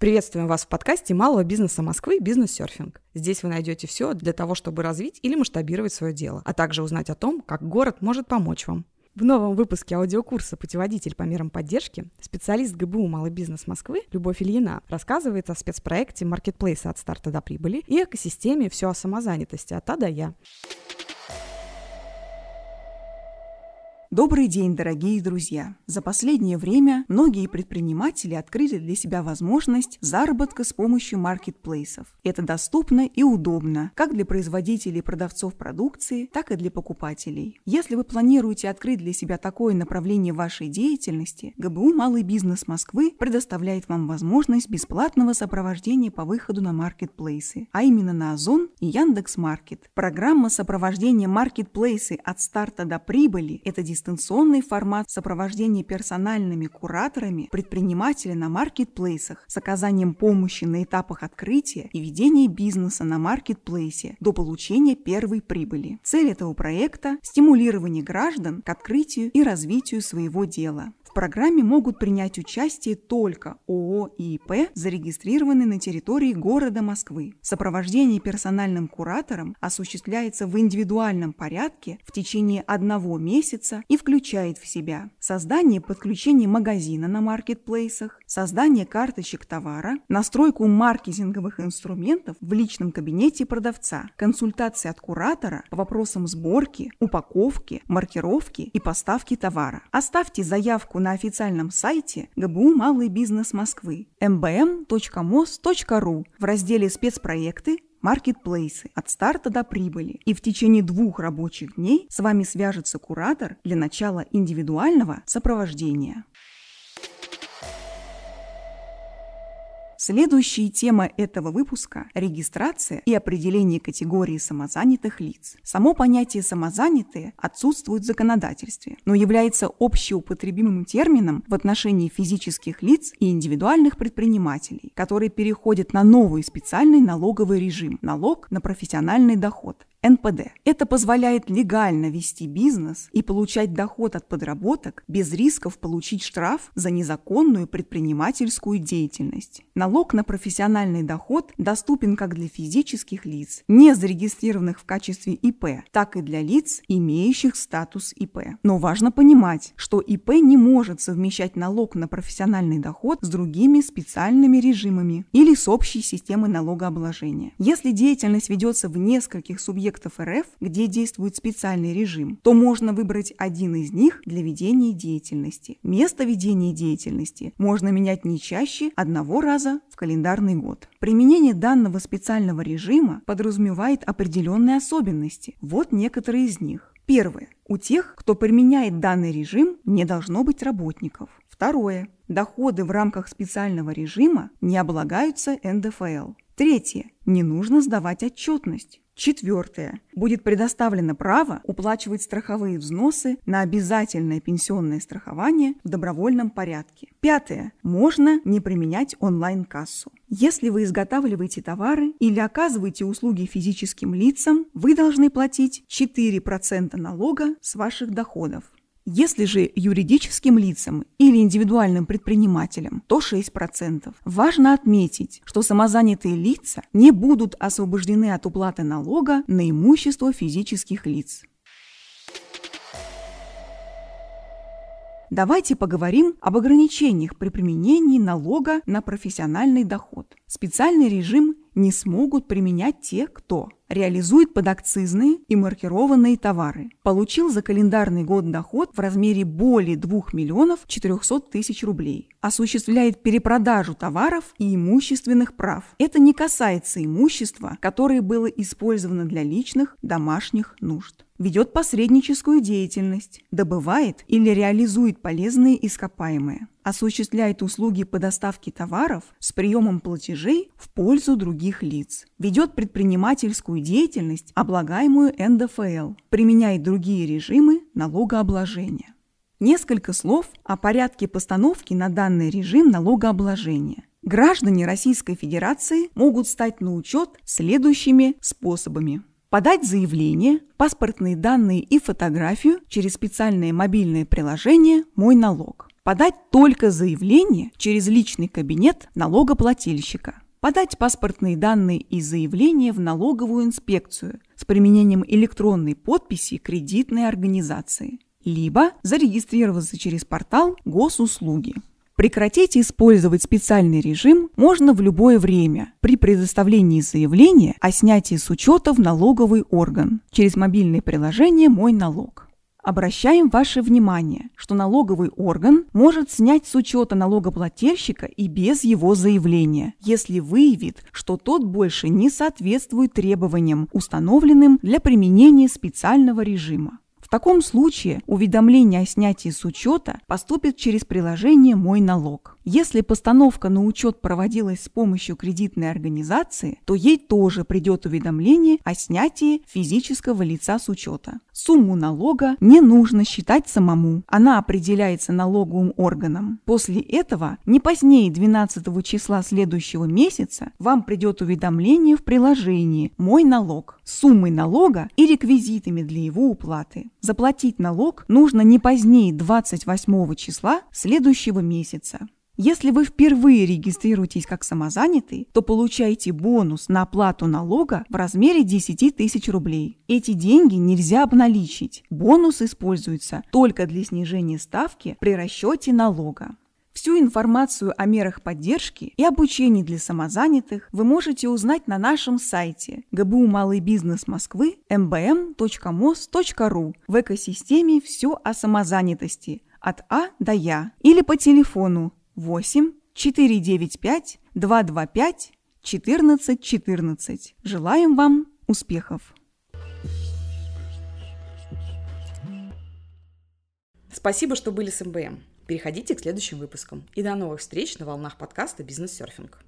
Приветствуем вас в подкасте малого бизнеса Москвы «Бизнес-серфинг». Здесь вы найдете все для того, чтобы развить или масштабировать свое дело, а также узнать о том, как город может помочь вам. В новом выпуске аудиокурса «Путеводитель по мерам поддержки» специалист ГБУ «Малый бизнес Москвы» Любовь Ильина рассказывает о спецпроекте маркетплейса от старта до прибыли и экосистеме «Все о самозанятости» от А до Я. Добрый день, дорогие друзья! За последнее время многие предприниматели открыли для себя возможность заработка с помощью маркетплейсов. Это доступно и удобно как для производителей и продавцов продукции, так и для покупателей. Если вы планируете открыть для себя такое направление вашей деятельности, ГБУ «Малый бизнес Москвы» предоставляет вам возможность бесплатного сопровождения по выходу на маркетплейсы, а именно на Озон и Яндекс.Маркет. Программа сопровождения маркетплейсы от старта до прибыли – это действительно дистанционный формат сопровождения персональными кураторами предпринимателя на маркетплейсах с оказанием помощи на этапах открытия и ведения бизнеса на маркетплейсе до получения первой прибыли. Цель этого проекта – стимулирование граждан к открытию и развитию своего дела. В программе могут принять участие только ООО и ИП, зарегистрированные на территории города Москвы. Сопровождение персональным куратором осуществляется в индивидуальном порядке в течение одного месяца и включает в себя создание подключения магазина на маркетплейсах, создание карточек товара, настройку маркетинговых инструментов в личном кабинете продавца, консультации от куратора по вопросам сборки, упаковки, маркировки и поставки товара. Оставьте заявку на официальном сайте ГБУ «Малый бизнес Москвы» mbm.mos.ru в разделе «Спецпроекты» маркетплейсы от старта до прибыли. И в течение двух рабочих дней с вами свяжется куратор для начала индивидуального сопровождения. Следующая тема этого выпуска – регистрация и определение категории самозанятых лиц. Само понятие «самозанятые» отсутствует в законодательстве, но является общеупотребимым термином в отношении физических лиц и индивидуальных предпринимателей, которые переходят на новый специальный налоговый режим – налог на профессиональный доход. НПД. Это позволяет легально вести бизнес и получать доход от подработок без рисков получить штраф за незаконную предпринимательскую деятельность. Налог на профессиональный доход доступен как для физических лиц, не зарегистрированных в качестве ИП, так и для лиц, имеющих статус ИП. Но важно понимать, что ИП не может совмещать налог на профессиональный доход с другими специальными режимами или с общей системой налогообложения. Если деятельность ведется в нескольких субъектах субъектов РФ, где действует специальный режим, то можно выбрать один из них для ведения деятельности. Место ведения деятельности можно менять не чаще одного раза в календарный год. Применение данного специального режима подразумевает определенные особенности. Вот некоторые из них. Первое. У тех, кто применяет данный режим, не должно быть работников. Второе. Доходы в рамках специального режима не облагаются НДФЛ. Третье. Не нужно сдавать отчетность. Четвертое. Будет предоставлено право уплачивать страховые взносы на обязательное пенсионное страхование в добровольном порядке. Пятое. Можно не применять онлайн-кассу. Если вы изготавливаете товары или оказываете услуги физическим лицам, вы должны платить 4% налога с ваших доходов. Если же юридическим лицам или индивидуальным предпринимателям, то 6%. Важно отметить, что самозанятые лица не будут освобождены от уплаты налога на имущество физических лиц. Давайте поговорим об ограничениях при применении налога на профессиональный доход. Специальный режим не смогут применять те, кто реализует подакцизные и маркированные товары, получил за календарный год доход в размере более 2 миллионов 400 тысяч рублей, осуществляет перепродажу товаров и имущественных прав. Это не касается имущества, которое было использовано для личных домашних нужд ведет посредническую деятельность, добывает или реализует полезные ископаемые, осуществляет услуги по доставке товаров с приемом платежей в пользу других лиц, ведет предпринимательскую деятельность, облагаемую НДФЛ, применяет другие режимы налогообложения. Несколько слов о порядке постановки на данный режим налогообложения. Граждане Российской Федерации могут стать на учет следующими способами подать заявление, паспортные данные и фотографию через специальное мобильное приложение «Мой налог». Подать только заявление через личный кабинет налогоплательщика. Подать паспортные данные и заявление в налоговую инспекцию с применением электронной подписи кредитной организации. Либо зарегистрироваться через портал госуслуги. Прекратить использовать специальный режим можно в любое время при предоставлении заявления о снятии с учета в налоговый орган через мобильное приложение «Мой налог». Обращаем ваше внимание, что налоговый орган может снять с учета налогоплательщика и без его заявления, если выявит, что тот больше не соответствует требованиям, установленным для применения специального режима. Таком случае уведомление о снятии с учета поступит через приложение «Мой налог». Если постановка на учет проводилась с помощью кредитной организации, то ей тоже придет уведомление о снятии физического лица с учета. Сумму налога не нужно считать самому, она определяется налоговым органом. После этого не позднее 12 числа следующего месяца вам придет уведомление в приложении «Мой налог» с суммой налога и реквизитами для его уплаты. Заплатить налог нужно не позднее 28 числа следующего месяца. Если вы впервые регистрируетесь как самозанятый, то получаете бонус на оплату налога в размере 10 тысяч рублей. Эти деньги нельзя обналичить. Бонус используется только для снижения ставки при расчете налога. Всю информацию о мерах поддержки и обучении для самозанятых вы можете узнать на нашем сайте ГБУ Малый бизнес Москвы mbm.mos.ru в экосистеме «Все о самозанятости» от А до Я или по телефону 8 495 225 14 14. Желаем вам успехов! Спасибо, что были с МБМ. Переходите к следующим выпускам. И до новых встреч на волнах подкаста «Бизнес-серфинг».